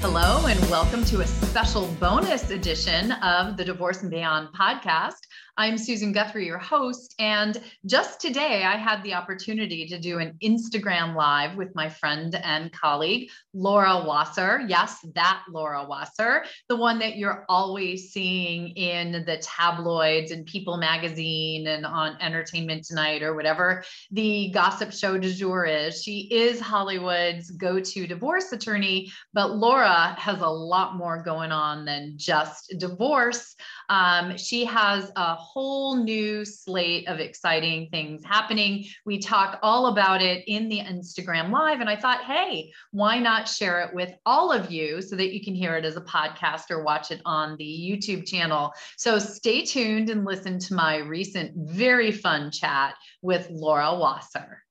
Hello, and welcome to a special bonus edition of the Divorce and Beyond podcast. I'm Susan Guthrie, your host. And just today, I had the opportunity to do an Instagram live with my friend and colleague, Laura Wasser. Yes, that Laura Wasser, the one that you're always seeing in the tabloids and People magazine and on Entertainment Tonight or whatever the gossip show du jour is. She is Hollywood's go to divorce attorney, but Laura has a lot more going on than just divorce. Um, she has a whole new slate of exciting things happening. We talk all about it in the Instagram Live. And I thought, hey, why not share it with all of you so that you can hear it as a podcast or watch it on the YouTube channel? So stay tuned and listen to my recent, very fun chat with Laura Wasser.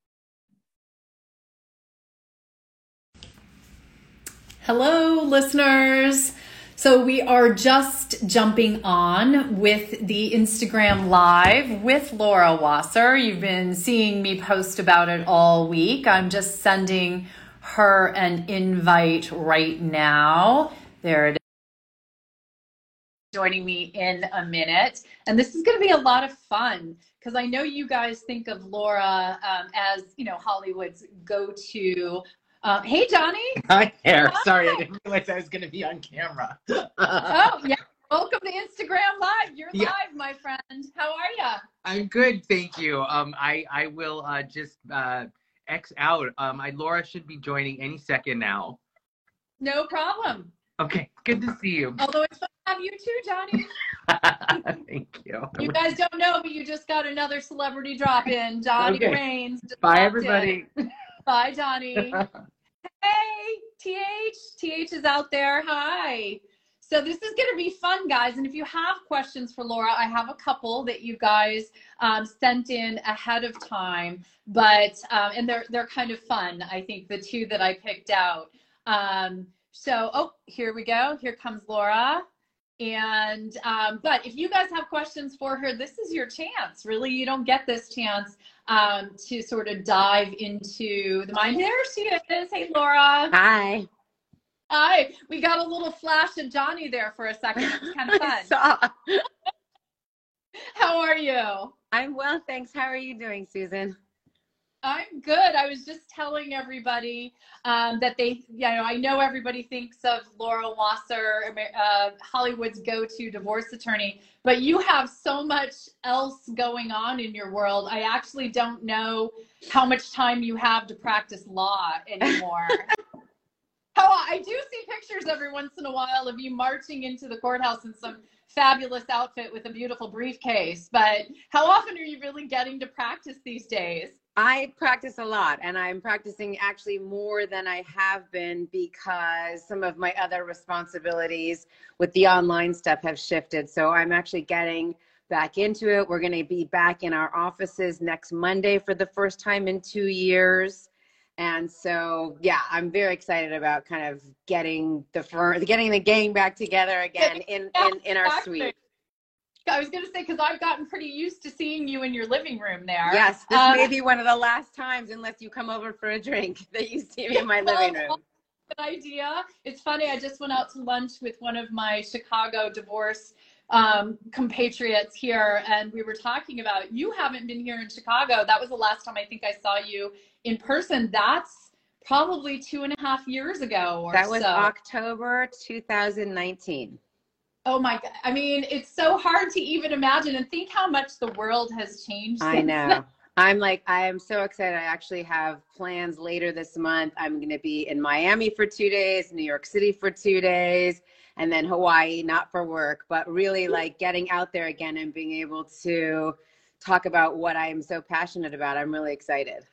Hello, listeners. So we are just jumping on with the Instagram live with Laura Wasser. You've been seeing me post about it all week. I'm just sending her an invite right now. There it is. Joining me in a minute. And this is going to be a lot of fun because I know you guys think of Laura um, as, you know, Hollywood's go to uh, hey, Johnnie. Hi there. Hi. Sorry, I didn't realize I was going to be on camera. oh, yeah. Welcome to Instagram Live. You're yeah. live, my friend. How are you? I'm good, thank you. Um, I I will uh, just uh, X out. Um, I Laura should be joining any second now. No problem. Okay, good to see you. Although it's fun to have you too, Johnnie. Thank you. You guys don't know, but you just got another celebrity drop in. Johnnie okay. Raines. Bye, everybody. Bye, Johnnie. Hey, TH. TH is out there. Hi. So this is going to be fun, guys. And if you have questions for Laura, I have a couple that you guys um, sent in ahead of time. But um, and they're they're kind of fun. I think the two that I picked out. Um, so oh, here we go. Here comes Laura. And um, but if you guys have questions for her, this is your chance. Really, you don't get this chance um, to sort of dive into the mind. There she is. Hey, Laura. Hi. Hi. We got a little flash of Johnnie there for a second. It was kind of fun. How are you? I'm well, thanks. How are you doing, Susan? I'm good. I was just telling everybody um, that they, you know, I know everybody thinks of Laura Wasser, uh, Hollywood's go-to divorce attorney, but you have so much else going on in your world. I actually don't know how much time you have to practice law anymore. how I do see pictures every once in a while of you marching into the courthouse in some fabulous outfit with a beautiful briefcase, but how often are you really getting to practice these days? I practice a lot and I'm practicing actually more than I have been because some of my other responsibilities with the online stuff have shifted. So I'm actually getting back into it. We're going to be back in our offices next Monday for the first time in two years. And so, yeah, I'm very excited about kind of getting the firm, getting the gang back together again in, in, in our suite. I was going to say because I've gotten pretty used to seeing you in your living room there. Yes, this um, may be one of the last times, unless you come over for a drink, that you see me in my living room. Good idea. It's funny. I just went out to lunch with one of my Chicago divorce um, compatriots here, and we were talking about you haven't been here in Chicago. That was the last time I think I saw you in person. That's probably two and a half years ago. that was so. October 2019. Oh my God. I mean, it's so hard to even imagine and think how much the world has changed. I know. I'm like, I am so excited. I actually have plans later this month. I'm going to be in Miami for two days, New York City for two days, and then Hawaii, not for work, but really mm. like getting out there again and being able to talk about what I am so passionate about. I'm really excited.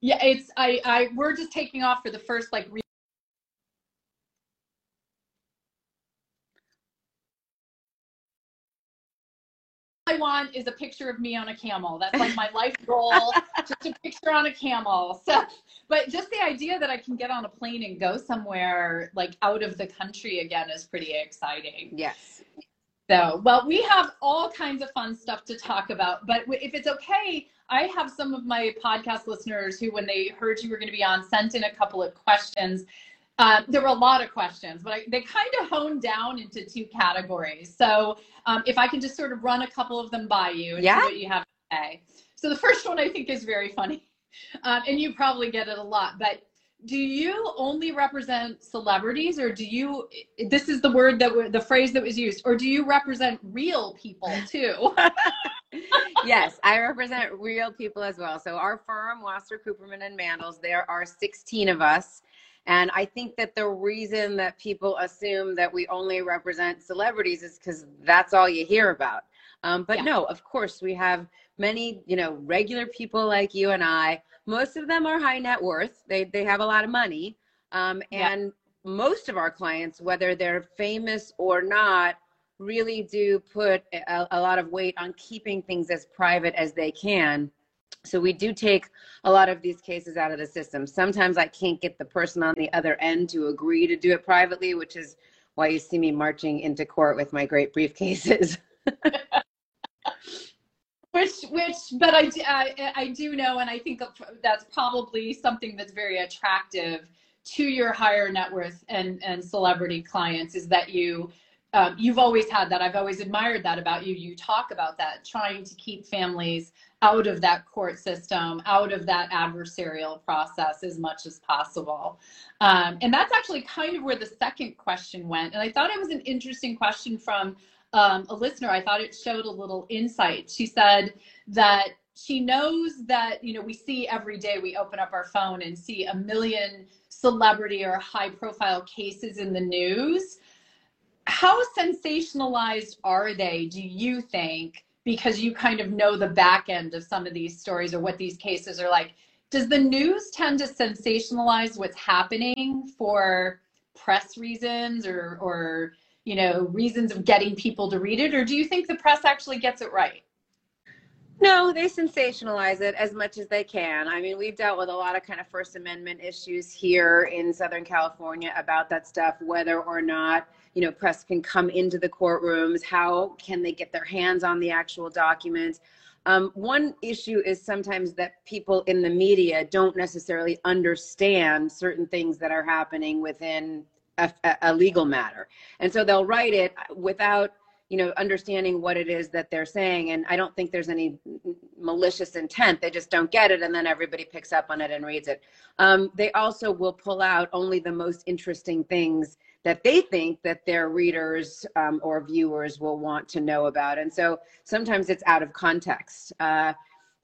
Yeah, it's, I, I, we're just taking off for the first like I want is a picture of me on a camel. That's like my life goal, just a picture on a camel. So, but just the idea that I can get on a plane and go somewhere like out of the country again is pretty exciting. Yes. So, well, we have all kinds of fun stuff to talk about, but if it's okay, I have some of my podcast listeners who, when they heard you were going to be on, sent in a couple of questions Uh, there were a lot of questions, but I, they kind of honed down into two categories. So um, if I can just sort of run a couple of them by you and yeah. see what you have to say. So the first one I think is very funny, um, and you probably get it a lot. But do you only represent celebrities, or do you? This is the word that the phrase that was used, or do you represent real people too? yes, I represent real people as well. So our firm, Wasser Cooperman and Mandles, there are 16 of us. And I think that the reason that people assume that we only represent celebrities is because that's all you hear about. Um, but yeah. no, of course, we have many, you know, regular people like you and I. Most of them are high net worth. They they have a lot of money, um, and yeah. most of our clients, whether they're famous or not, really do put a, a lot of weight on keeping things as private as they can. So we do take a lot of these cases out of the system. Sometimes I can't get the person on the other end to agree to do it privately, which is why you see me marching into court with my great briefcases. which which but I, I, I do know and i think that's probably something that's very attractive to your higher net worth and and celebrity clients is that you um, you've always had that. I've always admired that about you. You talk about that trying to keep families out of that court system out of that adversarial process as much as possible. Um, and that's actually kind of where the second question went. And i thought it was an interesting question from um, a listener, I thought it showed a little insight. She said that she knows that, you know, we see every day we open up our phone and see a million celebrity or high profile cases in the news. How sensationalized are they, do you think? Because you kind of know the back end of some of these stories or what these cases are like. Does the news tend to sensationalize what's happening for press reasons or, or you know, reasons of getting people to read it? Or do you think the press actually gets it right? No, they sensationalize it as much as they can. I mean, we've dealt with a lot of kind of First Amendment issues here in Southern California about that stuff, whether or not, you know, press can come into the courtrooms, how can they get their hands on the actual documents. Um, one issue is sometimes that people in the media don't necessarily understand certain things that are happening within a, a legal matter. And so they'll write it without you know understanding what it is that they're saying and i don't think there's any malicious intent they just don't get it and then everybody picks up on it and reads it um, they also will pull out only the most interesting things that they think that their readers um, or viewers will want to know about and so sometimes it's out of context uh,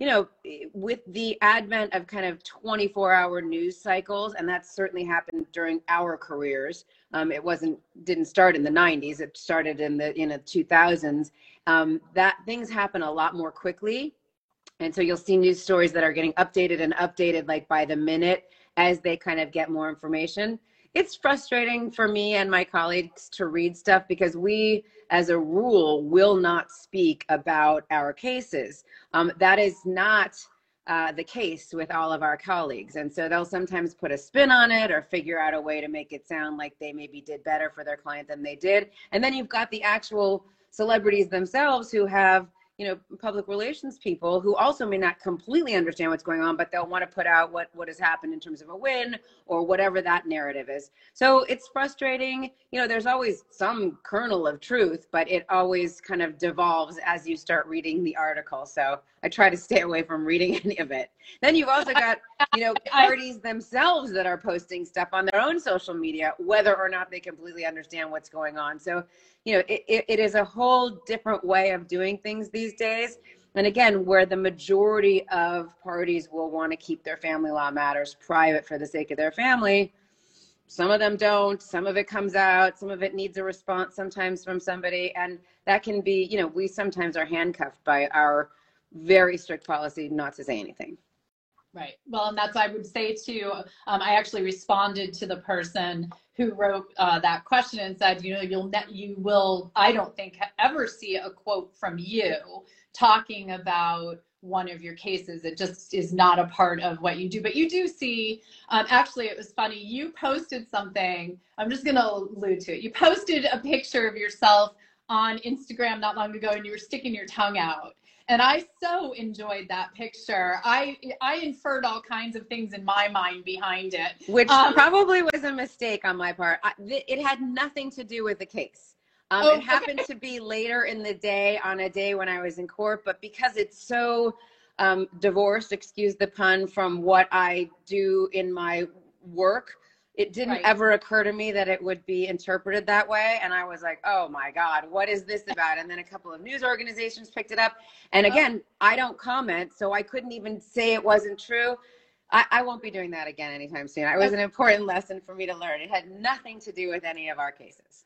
you know, with the advent of kind of 24 hour news cycles, and that certainly happened during our careers. Um, it wasn't, didn't start in the 90s, it started in the, in the 2000s. Um, that things happen a lot more quickly. And so you'll see news stories that are getting updated and updated like by the minute as they kind of get more information it's frustrating for me and my colleagues to read stuff because we, as a rule, will not speak about our cases. Um, that is not uh, the case with all of our colleagues. And so they'll sometimes put a spin on it or figure out a way to make it sound like they maybe did better for their client than they did. And then you've got the actual celebrities themselves who have you know public relations people who also may not completely understand what's going on but they'll want to put out what what has happened in terms of a win or whatever that narrative is. So it's frustrating. You know there's always some kernel of truth but it always kind of devolves as you start reading the article. So i try to stay away from reading any of it. Then you've also got you know parties themselves that are posting stuff on their own social media whether or not they completely understand what's going on. So you know, it, it, is a whole different way of doing things these days. And again, where the majority of parties will want to keep their family law matters private for the sake of their family, some of them don't. Some of it comes out. Some of it needs a response sometimes from somebody. And that can be, you know, we sometimes are handcuffed by our very strict policy not to say anything. Right. Well, and that's I would say too. Um, I actually responded to the person who wrote uh, that question and said, you know, you'll net, you will. I don't think ever see a quote from you talking about one of your cases. It just is not a part of what you do. But you do see. Um, actually, it was funny. You posted something. I'm just going to allude to it. You posted a picture of yourself on Instagram not long ago, and you were sticking your tongue out and I so enjoyed that picture. I I inferred all kinds of things in my mind behind it, which um, probably was a mistake on my part. I, th- it had nothing to do with the case. Um, oh, it happened okay. to be later in the day on a day when I was in court, but because it's so um, divorced, excuse the pun, from what I do in my work, it didn't right. ever occur to me that it would be interpreted that way and i was like oh my god what is this about? And then a couple of news organizations picked it up. And again i don't comment so i couldn't even say it wasn't true. I, I won't be doing that again anytime soon. It was an important lesson for me to learn. It had nothing to do with any of our cases.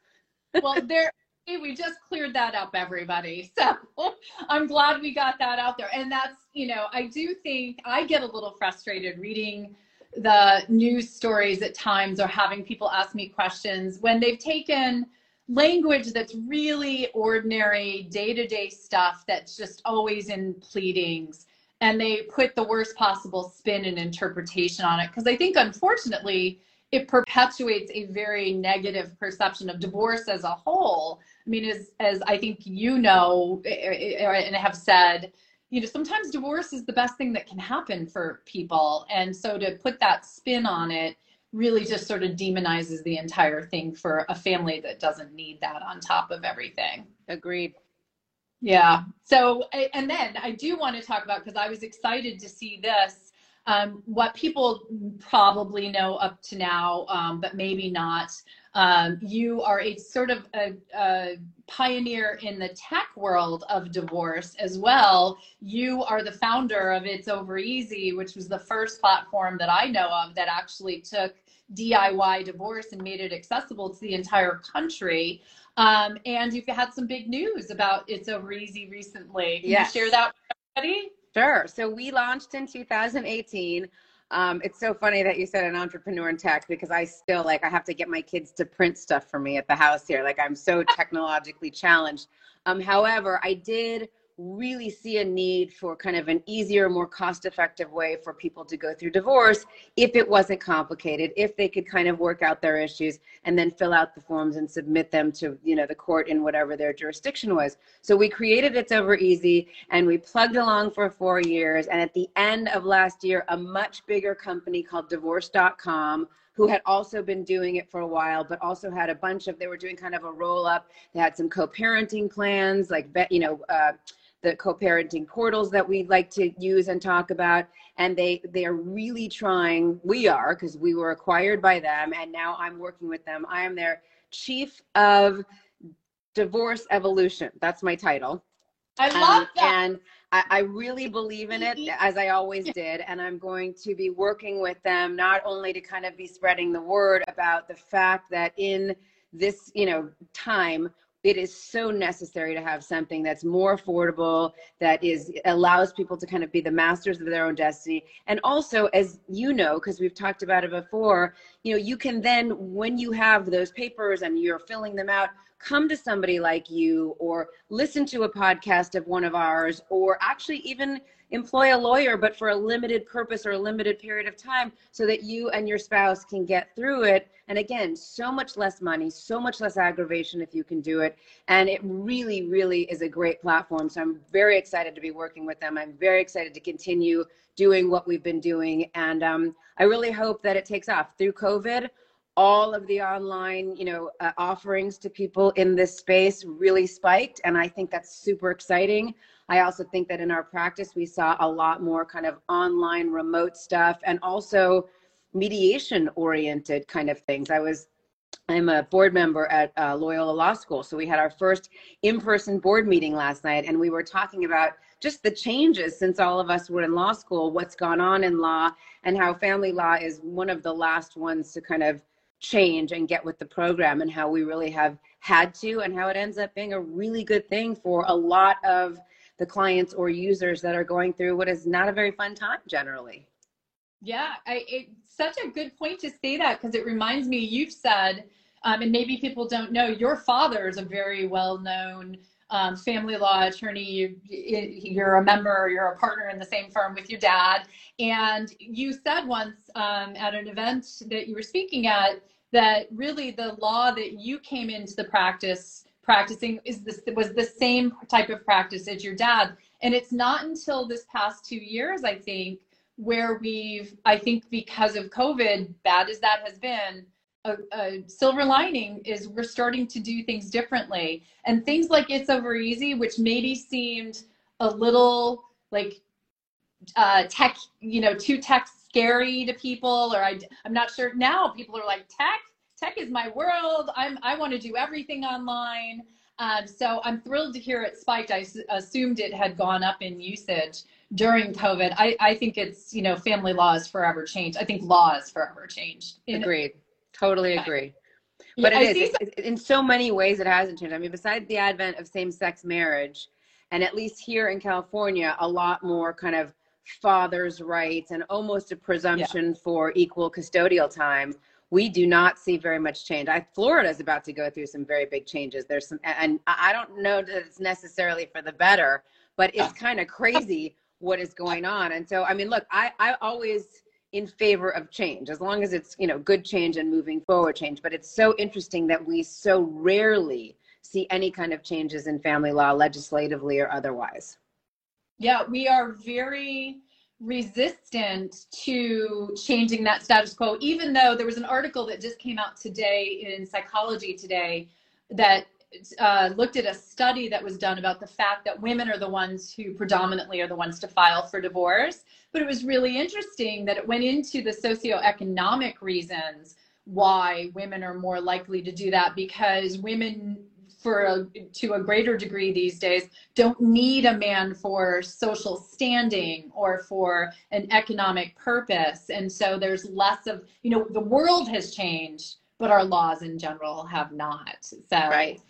Well there we just cleared that up everybody. So i'm glad we got that out there. And that's you know i do think i get a little frustrated reading the news stories at times or having people ask me questions when they've taken language that's really ordinary day-to-day stuff that's just always in pleadings and they put the worst possible spin and interpretation on it. Because i think unfortunately it perpetuates a very negative perception of divorce as a whole. I mean as as i think you know eh, eh, and have said you know, sometimes divorce is the best thing that can happen for people. And so to put that spin on it really just sort of demonizes the entire thing for a family that doesn't need that on top of everything. Agreed. Yeah. So, and then I do want to talk about because I was excited to see this. Um, what people probably know up to now, um, but maybe not, um, you are a sort of a, a, pioneer in the tech world of divorce as well. You are the founder of It's Over Easy, which was the first platform that I know of that actually took DIY divorce and made it accessible to the entire country. Um, and you've had some big news about It's Over Easy recently. Can yes. you share that with everybody? Sure. So we launched in 2018. Um, it's so funny that you said an entrepreneur in tech because I still like I have to get my kids to print stuff for me at the house here. Like I'm so technologically challenged. Um, however, I did really see a need for kind of an easier, more cost effective way for people to go through divorce if it wasn't complicated, if they could kind of work out their issues and then fill out the forms and submit them to, you know, the court in whatever their jurisdiction was. So we created It's Over Easy and we plugged along for four years. And at the end of last year, a much bigger company called divorce.com who had also been doing it for a while, but also had a bunch of, they were doing kind of a roll up. They had some co parenting plans, like, you know, uh, the co-parenting portals that we like to use and talk about. And they they are really trying we are because we were acquired by them and now i'm working with them. I am their chief of divorce evolution. That's my title. I love um, that. and I, I really believe in it as i always did and i'm going to be working with them not only to kind of be spreading the word about the fact that in this you know time it is so necessary to have something that's more affordable that is allows people to kind of be the masters of their own destiny. And also as you know because we've talked about it before you know you can then when you have those papers and you're filling them out come to somebody like you or listen to a podcast of one of ours or actually even employ a lawyer, but for a limited purpose or a limited period of time so that you and your spouse can get through it. And again, so much less money, so much less aggravation if you can do it. And it really, really is a great platform. So I'm very excited to be working with them. I'm very excited to continue doing what we've been doing. And um, I really hope that it takes off through COVID all of the online you know uh, offerings to people in this space really spiked and i think that's super exciting I also think that in our practice, we saw a lot more kind of online remote stuff and also mediation oriented kind of things. I was I'm a board member at uh, Loyola Law School. So we had our first in person board meeting last night, and we were talking about just the changes since all of us were in law school, what's gone on in law, and how family law is one of the last ones to kind of change and get with the program, and how we really have had to, and how it ends up being a really good thing for a lot of the clients or users that are going through what is not a very fun time generally. Yeah, I, it's such a good point to say that because it reminds me you've said, um, and maybe people don't know, your father is a very well known um, family law attorney. You, you're a member, you're a partner in the same firm with your dad. And you said once um, at an event that you were speaking at that really the law that you came into the practice practicing is this was the same type of practice as your dad And it's not until this past two years, I think, where we've, I think because of COVID, bad as that has been, a, a, silver lining is we're starting to do things differently. And things like It's Over Easy, which maybe seemed a little like uh, tech, you know, too tech scary to people, or I, I'm not sure. Now people are like, tech, tech is my world. I'm, I want to do everything online. Um, so I'm thrilled to hear it spiked. I assumed it had gone up in usage during COVID. I, I think it's, you know, family laws forever changed. I think laws forever changed. In, Agreed. Totally agree. But yeah, it is some- in so many ways it hasn't changed. I mean, besides the advent of same-sex marriage, and at least here in California, a lot more kind of father's rights and almost a presumption yeah. for equal custodial time we do not see very much change. I, Florida is about to go through some very big changes. There's some, and I don't know that it's necessarily for the better, but it's kind of crazy what is going on. And so, I mean, look, I, I always in favor of change as long as it's, you know, good change and moving forward change. But it's so interesting that we so rarely see any kind of changes in family law legislatively or otherwise. Yeah, we are very resistant to changing that status quo, even though there was an article that just came out today in Psychology Today that uh, looked at a study that was done about the fact that women are the ones who predominantly are the ones to file for divorce. But it was really interesting that it went into the socioeconomic reasons why women are more likely to do that because women for a, to a greater degree these days don't need a man for social standing or for an economic purpose. And so there's less of you know the world has changed but our laws in general have not. So right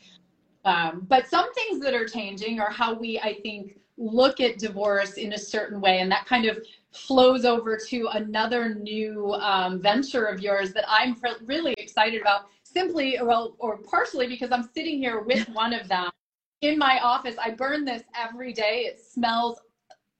um, but some things that are changing are how we i think look at divorce in a certain way and that kind of flows over to another new um, venture of yours that i'm really excited about simply or, or partially because I'm sitting here with one of them in my office. I burn this every day. It smells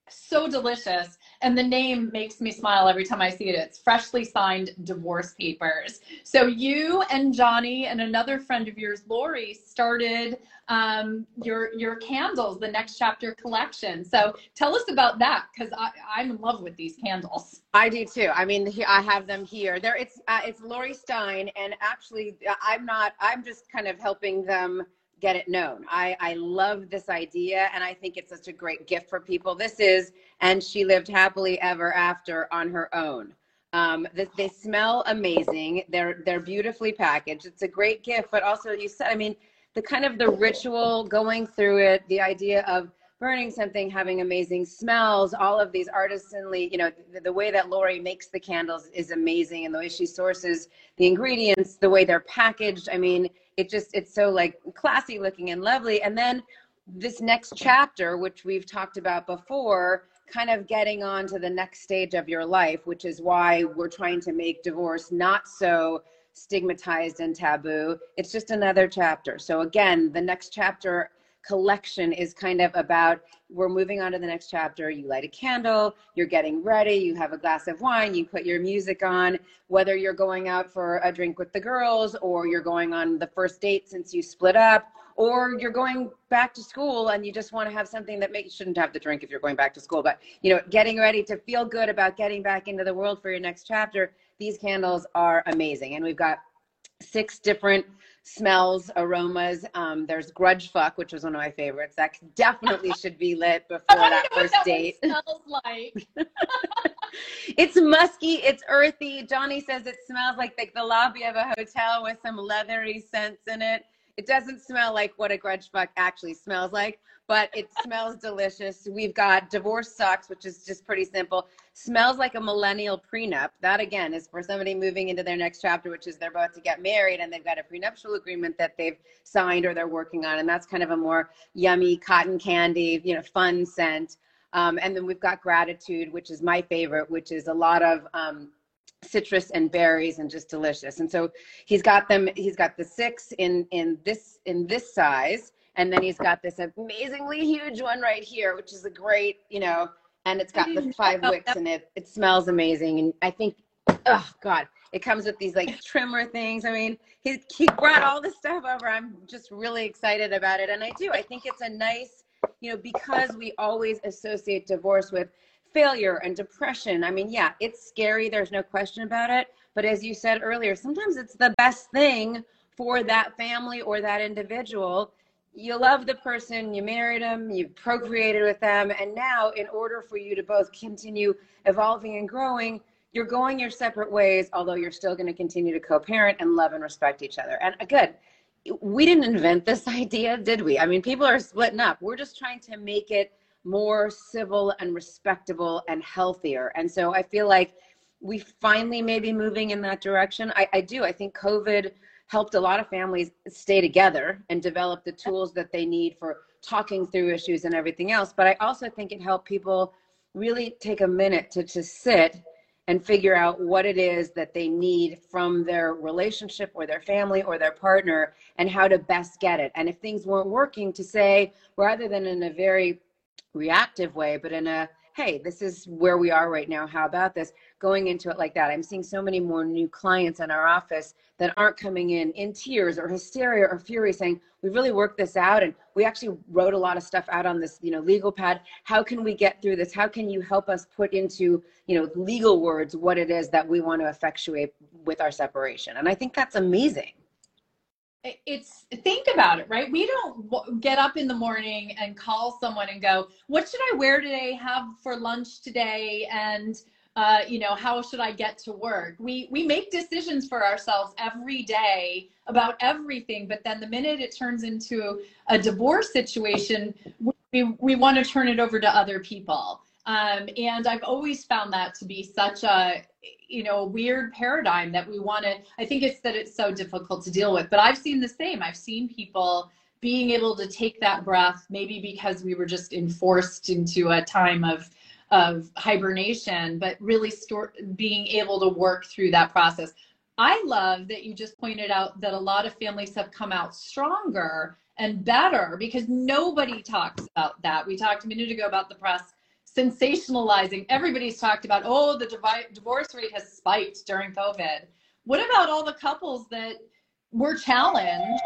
so delicious. And the name makes me smile every time I see it. It's freshly signed divorce papers. So you and Johnnie and another friend of yours, Laurie, started um, your your candles, the next chapter collection. So tell us about that because I'm in love with these candles. I do too. I mean, I have them here. There, it's uh, it's Laurie Stein, and actually, uh, I'm not. I'm just kind of helping them get it known. I, I love this idea and I think it's such a great gift for people. This is, and she lived happily ever after on her own. Um, they, they smell amazing. They're, they're beautifully packaged. It's a great gift, but also you said, I mean, the kind of the ritual going through it, the idea of burning something, having amazing smells, all of these artisanally, you know, the, the, way that Laurie makes the candles is amazing and the way she sources the ingredients, the way they're packaged. I mean, it just it's so like classy looking and lovely. And then this next chapter which we've talked about before kind of getting on to the next stage of your life which is why we're trying to make divorce not so stigmatized and taboo. It's just another chapter. So again the next chapter collection is kind of about we're moving on to the next chapter. You light a candle, you're getting ready, you have a glass of wine, you put your music on, whether you're going out for a drink with the girls or you're going on the first date since you split up or you're going back to school and you just want to have something that makes you shouldn't have the drink if you're going back to school but you know getting ready to feel good about getting back into the world for your next chapter these candles are amazing and we've got six different smells, aromas. Um, there's Grudge Fuck, which was one of my favorites. That definitely should be lit before that first that date. smells like. it's musky. It's earthy. Johnnie says it smells like the, the lobby of a hotel with some leathery scents in it. It doesn't smell like what a grudge fuck actually smells like, but it smells delicious. We've got divorce sucks, which is just pretty simple. Smells like a millennial prenup. That again is for somebody moving into their next chapter, which is they're about to get married and they've got a prenuptial agreement that they've signed or they're working on, and that's kind of a more yummy cotton candy, you know, fun scent. Um, and then we've got gratitude, which is my favorite, which is a lot of um, citrus and berries and just delicious. And so he's got them, he's got the six in, in this, in this size. And then he's got this amazingly huge one right here, which is a great, you know, and it's got the five wicks in it. It smells amazing. And I think, oh God, it comes with these like trimmer things. I mean, he, he brought all this stuff over. I'm just really excited about it. And I do, I think it's a nice, you know, because we always associate divorce with failure and depression. I mean, yeah, it's scary. There's no question about it. But as you said earlier, sometimes it's the best thing for that family or that individual. You love the person, you married them, you procreated with them, and now, in order for you to both continue evolving and growing, you're going your separate ways, although you're still going to continue to co parent and love and respect each other. And again, we didn't invent this idea, did we? I mean, people are splitting up. We're just trying to make it more civil and respectable and healthier. And so I feel like we finally may be moving in that direction. I, I do. I think COVID helped a lot of families stay together and develop the tools that they need for talking through issues and everything else. But I also think it helped people really take a minute to to sit and figure out what it is that they need from their relationship or their family or their partner and how to best get it. And if things weren't working, to say rather than in a very reactive way, but in a hey, this is where we are right now. How about this? Going into it like that. I'm seeing so many more new clients in our office that aren't coming in in tears or hysteria or fury saying, we really worked this out and we actually wrote a lot of stuff out on this, you know, legal pad. How can we get through this? How can you help us put into, you know, legal words what it is that we want to effectuate with our separation? And I think that's amazing it's think about it right we don't get up in the morning and call someone and go what should i wear today have for lunch today and uh, you know how should i get to work? We we make decisions for ourselves every day about everything but then the minute it turns into a divorce situation we, we want to turn it over to other people. Um, and i've always found that to be such a you know weird paradigm that we want to i think it's that it's so difficult to deal with but i've seen the same. I've seen people being able to take that breath maybe because we were just enforced into a time of of hibernation but really store, being able to work through that process i love that you just pointed out that a lot of families have come out stronger and better because nobody talks about that we talked a minute ago about the press sensationalizing. Everybody's talked about, oh, the divorce rate has spiked during COVID. What about all the couples that were challenged,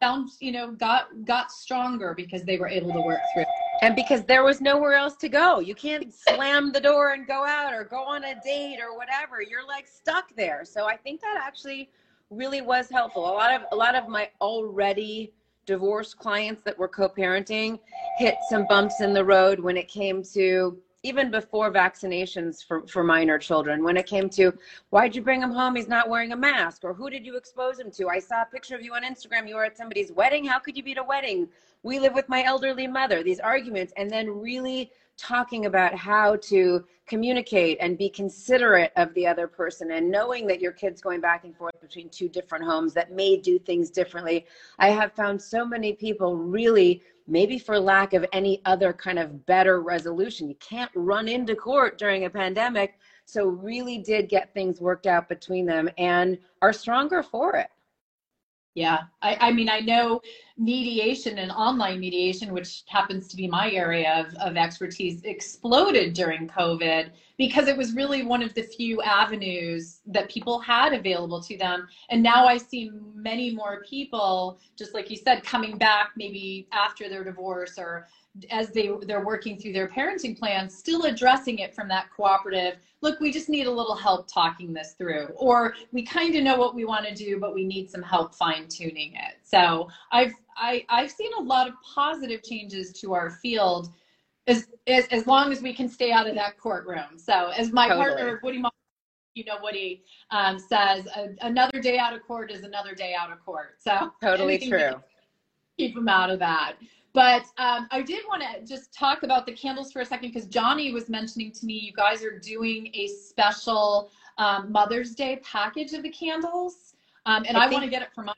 found, you know, got got stronger because they were able to work through? And because there was nowhere else to go. You can't slam the door and go out or go on a date or whatever. You're like stuck there. So I think that actually really was helpful. A lot of a lot of my already divorced clients that were co-parenting hit some bumps in the road when it came to even before vaccinations for, for minor children when it came to why'd you bring him home? He's not wearing a mask or who did you expose him to? I saw a picture of you on instagram. You were at somebody's wedding. How could you be at a wedding? We live with my elderly mother. These arguments and then really talking about how to communicate and be considerate of the other person and knowing that your kid's going back and forth between two different homes that may do things differently. I have found so many people really, maybe for lack of any other kind of better resolution, you can't run into court during a pandemic. So, really did get things worked out between them and are stronger for it. Yeah, I, I mean, I know mediation and online mediation, which happens to be my area of, of expertise, exploded during COVID because it was really one of the few avenues that people had available to them. And now I see many more people, just like you said, coming back maybe after their divorce or as they they're working through their parenting plans still addressing it from that cooperative look we just need a little help talking this through or we kind of know what we want to do but we need some help fine tuning it so i've I, i've seen a lot of positive changes to our field as, as as long as we can stay out of that courtroom so as my totally. partner woody you know Woody um, says another day out of court is another day out of court so totally true keep them out of that but um, I did want to just talk about the candles for a second because Johnnie was mentioning to me you guys are doing a special um, Mother's Day package of the candles, um, and I, I want to get it for my.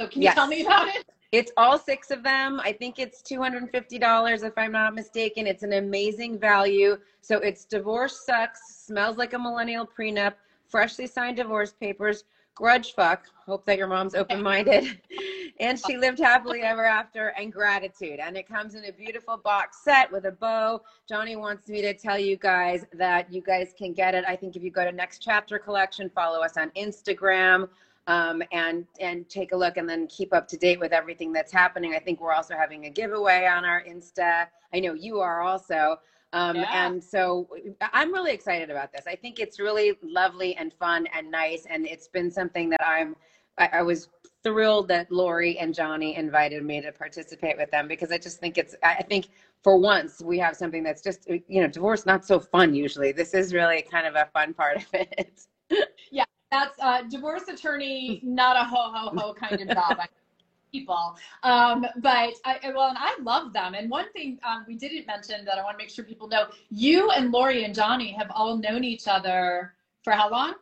So can you yes. tell me about it? It's all six of them. I think it's $250 if I'm not mistaken. It's an amazing value. So it's divorce sucks, smells like a millennial prenup, freshly signed divorce papers, grudge fuck. Hope that your mom's open minded. and she lived happily ever after and gratitude. And it comes in a beautiful box set with a bow. Johnnie wants me to tell you guys that you guys can get it. I think if you go to Next Chapter Collection, follow us on Instagram. Um, and and take a look and then keep up to date with everything that's happening. I think we're also having a giveaway on our Insta. I know you are also. Um, yeah. And so I'm really excited about this. I think it's really lovely and fun and nice. And it's been something that I'm, I, I was thrilled that Laurie and Johnnie invited me to participate with them because I just think it's, I think for once we have something that's just, you know, divorce not so fun usually. This is really kind of a fun part of it. yeah, that's uh, divorce attorney, not a ho ho ho kind of job. people. Um, but I, well, and I love them. And one thing um, we didn't mention that I want to make sure people know, you and Laurie and Johnnie have all known each other for how long?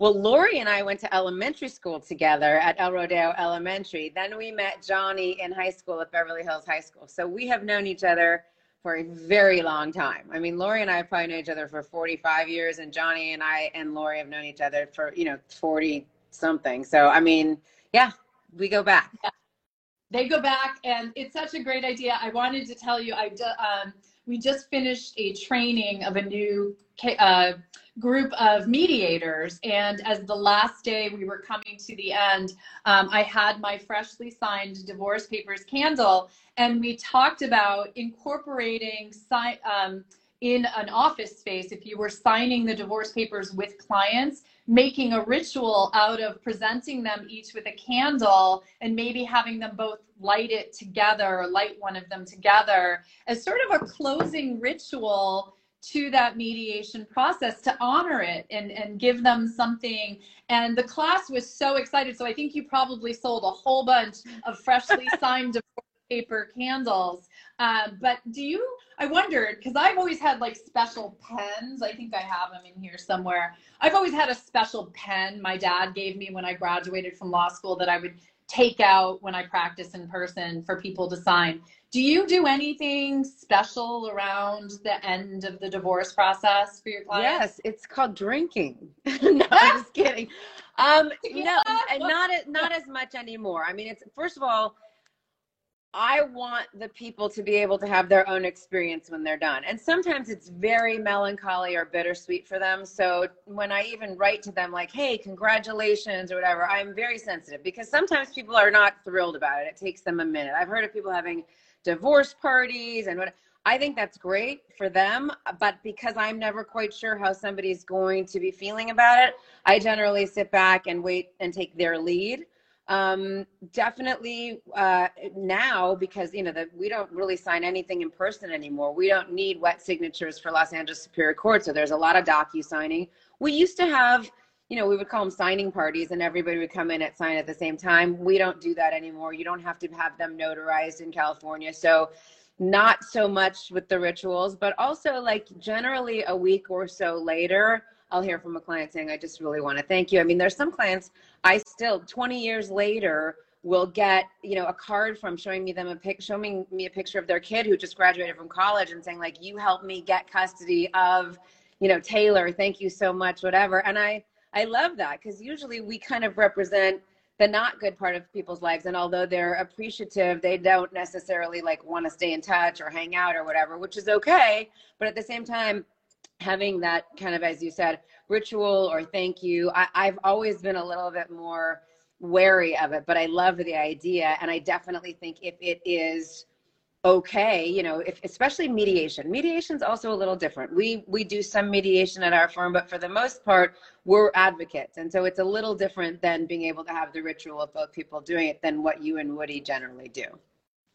Well, Laurie and I went to elementary school together at El Rodeo Elementary. Then we met Johnnie in high school at Beverly Hills High School. So we have known each other for a very long time. I mean, Laurie and I have probably known each other for 45 years, and Johnnie and I and Laurie have known each other for, you know, 40 something. So, I mean, yeah, we go back. Yeah. They go back, and it's such a great idea. I wanted to tell you, I um, we just finished a training of a new uh, group of mediators. And as the last day we were coming to the end, um, I had my freshly signed divorce papers candle, and we talked about incorporating si- um, in an office space, if you were signing the divorce papers with clients, making a ritual out of presenting them each with a candle and maybe having them both light it together or light one of them together as sort of a closing ritual to that mediation process to honor it and, and give them something. And the class was so excited. So I think you probably sold a whole bunch of freshly signed paper candles. Um, but do you, I wondered, because I've always had like special pens. I think I have them in here somewhere. I've always had a special pen my dad gave me when I graduated from law school that I would take out when I practice in person for people to sign. Do you do anything special around the end of the divorce process for your clients? Yes, it's called drinking. no, I'm just kidding. Um, yeah. No, not not as much anymore. I mean, it's first of all, I want the people to be able to have their own experience when they're done. And sometimes it's very melancholy or bittersweet for them. So when I even write to them, like, hey, congratulations or whatever, I'm very sensitive because sometimes people are not thrilled about it. It takes them a minute. I've heard of people having divorce parties and what. I think that's great for them, but because I'm never quite sure how somebody's going to be feeling about it, I generally sit back and wait and take their lead um, definitely uh, now because you know that we don't really sign anything in person anymore. We don't need wet signatures for Los Angeles Superior Court, so there's a lot of docu signing. We used to have, you know, we would call them signing parties, and everybody would come in at sign at the same time. We don't do that anymore. You don't have to have them notarized in California, so not so much with the rituals, but also like generally a week or so later I'll hear from a client saying, I just really want to thank you. I mean, there's some clients I still 20 years later will get, you know, a card from showing me them a pic, showing me a picture of their kid who just graduated from college and saying like, you helped me get custody of, you know, Taylor. Thank you so much, whatever. And I, I love that because usually we kind of represent the not good part of people's lives. And although they're appreciative, they don't necessarily like want to stay in touch or hang out or whatever, which is okay. But at the same time, having that kind of, as you said, ritual or thank you. I, I've always been a little bit more wary of it, but I love the idea. And I definitely think if it is okay, you know, if especially mediation. Mediation's also a little different. We we do some mediation at our firm, but for the most part, we're advocates. And so it's a little different than being able to have the ritual of both people doing it than what you and Woody generally do.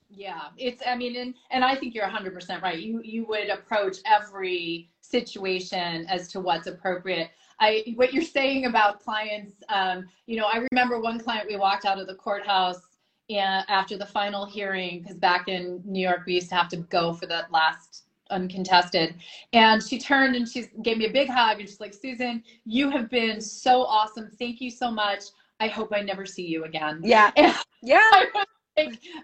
Yeah, it's I mean and and I think you're 100% right. You you would approach every situation as to what's appropriate. I what you're saying about clients um, you know, I remember one client we walked out of the courthouse and after the final hearing because back in New York we used to have to go for that last uncontested. And she turned and she gave me a big hug and she's like, Susan, you have been so awesome. Thank you so much. I hope I never see you again. Yeah. And yeah. I was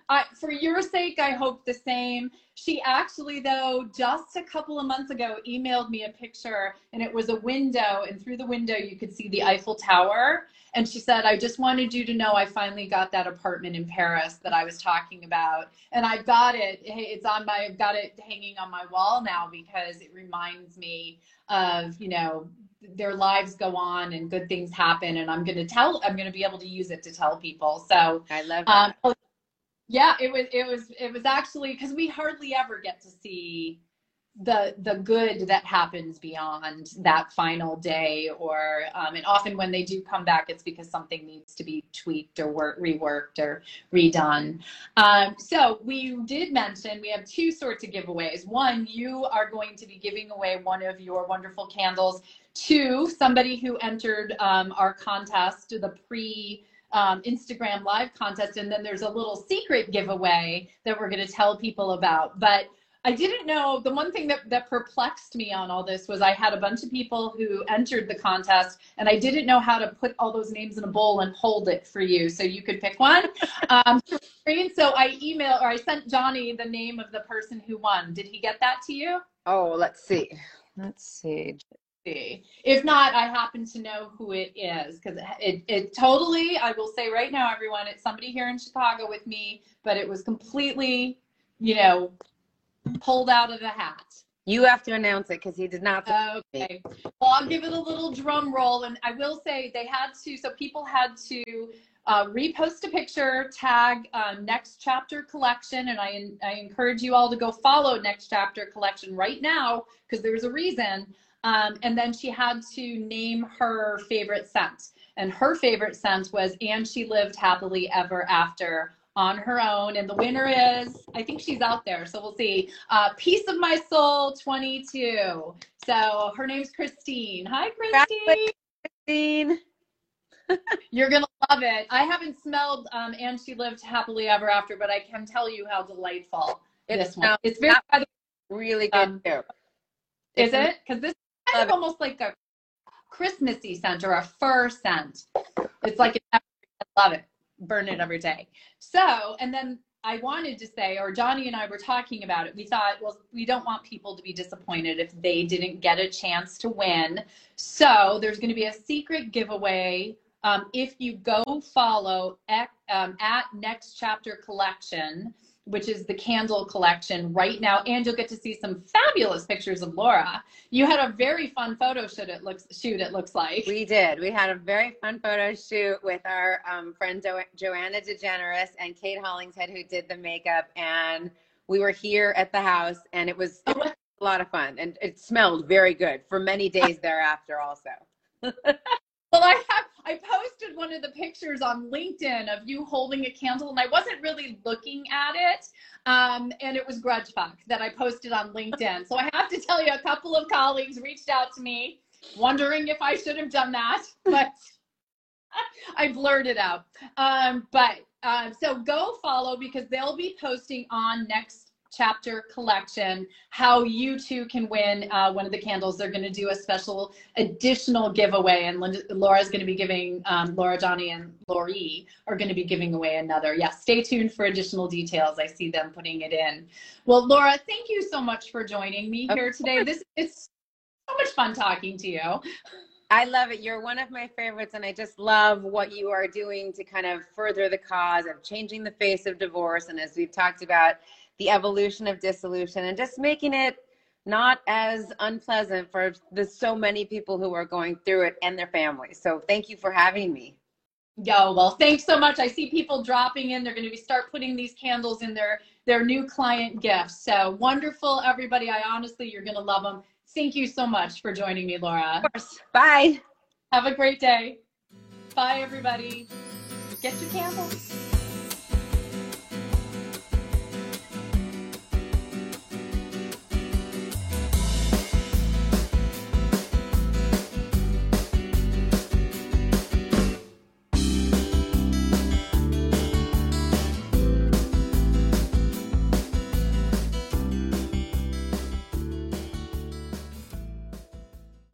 I, for your sake, I hope the same. She actually, though, just a couple of months ago, emailed me a picture, and it was a window, and through the window, you could see the Eiffel Tower. And she said, I just wanted you to know I finally got that apartment in Paris that I was talking about. And I got it. It's on my, I've got it hanging on my wall now because it reminds me of, you know, their lives go on and good things happen. And I'm going to tell, I'm going to be able to use it to tell people. So I love that. Um, yeah, it was, it was, it was actually because we hardly ever get to see the the good that happens beyond that final day or um, and often when they do come back it's because something needs to be tweaked or work, reworked or redone. Um, so we did mention we have two sorts of giveaways. One you are going to be giving away one of your wonderful candles to somebody who entered um, our contest the pre um, Instagram live contest, and then there's a little secret giveaway that we're going to tell people about. But I didn't know the one thing that, that perplexed me on all this was I had a bunch of people who entered the contest and I didn't know how to put all those names in a bowl and hold it for you so you could pick one. Um, so I emailed or I sent Johnnie the name of the person who won. Did he get that to you? Oh, let's see. Let's see. If not, I happen to know who it is because it, it totally, I will say right now, everyone, it's somebody here in Chicago with me, but it was completely, you know, pulled out of the hat. You have to announce it because he did not. Okay. Well, I'll give it a little drum roll. And I will say they had to, so people had to uh, repost a picture, tag um, Next Chapter Collection. And I, I encourage you all to go follow Next Chapter Collection right now because there's a reason. Um, and then she had to name her favorite scent. And her favorite scent was And She Lived Happily Ever After on her own. And the winner is, I think she's out there, so we'll see. Uh, Piece of My Soul 22. So her name's Christine. Hi, Christine. Christine. You're gonna love it. I haven't smelled um, and she lived happily ever after, but I can tell you how delightful it's this one. It's very really good um, too. Is it? Because this is almost like a Christmassy scent or a fir scent. It's like I love it burn it every day. So, and then I wanted to say, or Johnnie and I were talking about it. We thought, well, we don't want people to be disappointed if they didn't get a chance to win. So there's going to be a secret giveaway um, if you go follow at, um, at Next Chapter Collection which is the candle collection right now. And you'll get to see some fabulous pictures of Laura. You had a very fun photo shoot, it looks, shoot, it looks like. We did. We had a very fun photo shoot with our um, friend jo- Joanna DeGeneres and Kate Hollingshead, who did the makeup. And we were here at the house, and it was, it was a lot of fun. And it smelled very good for many days thereafter, also. Well, I have I posted one of the pictures on LinkedIn of you holding a candle, and I wasn't really looking at it. Um, and it was grudge fuck that I posted on LinkedIn. So I have to tell you, a couple of colleagues reached out to me, wondering if I should have done that, but I blurted out. Um, but um, so go follow because they'll be posting on next chapter collection, how you too can win uh, one of the candles. They're going to do a special additional giveaway, and Linda, Laura's going to be giving, um, Laura, Johnnie, and Laurie are going to be giving away another. Yeah, stay tuned for additional details. I see them putting it in. Well, Laura, thank you so much for joining me here today. This is so much fun talking to you. I love it. You're one of my favorites, and I just love what you are doing to kind of further the cause of changing the face of divorce. And as we've talked about, the evolution of dissolution and just making it not as unpleasant for the so many people who are going through it and their families. So thank you for having me. Yo, well, thanks so much. I see people dropping in. They're going to be start putting these candles in their their new client gifts. So wonderful, everybody. I honestly, you're going to love them. Thank you so much for joining me, Laura. Of course. Bye. Have a great day. Bye, everybody. Get your candles.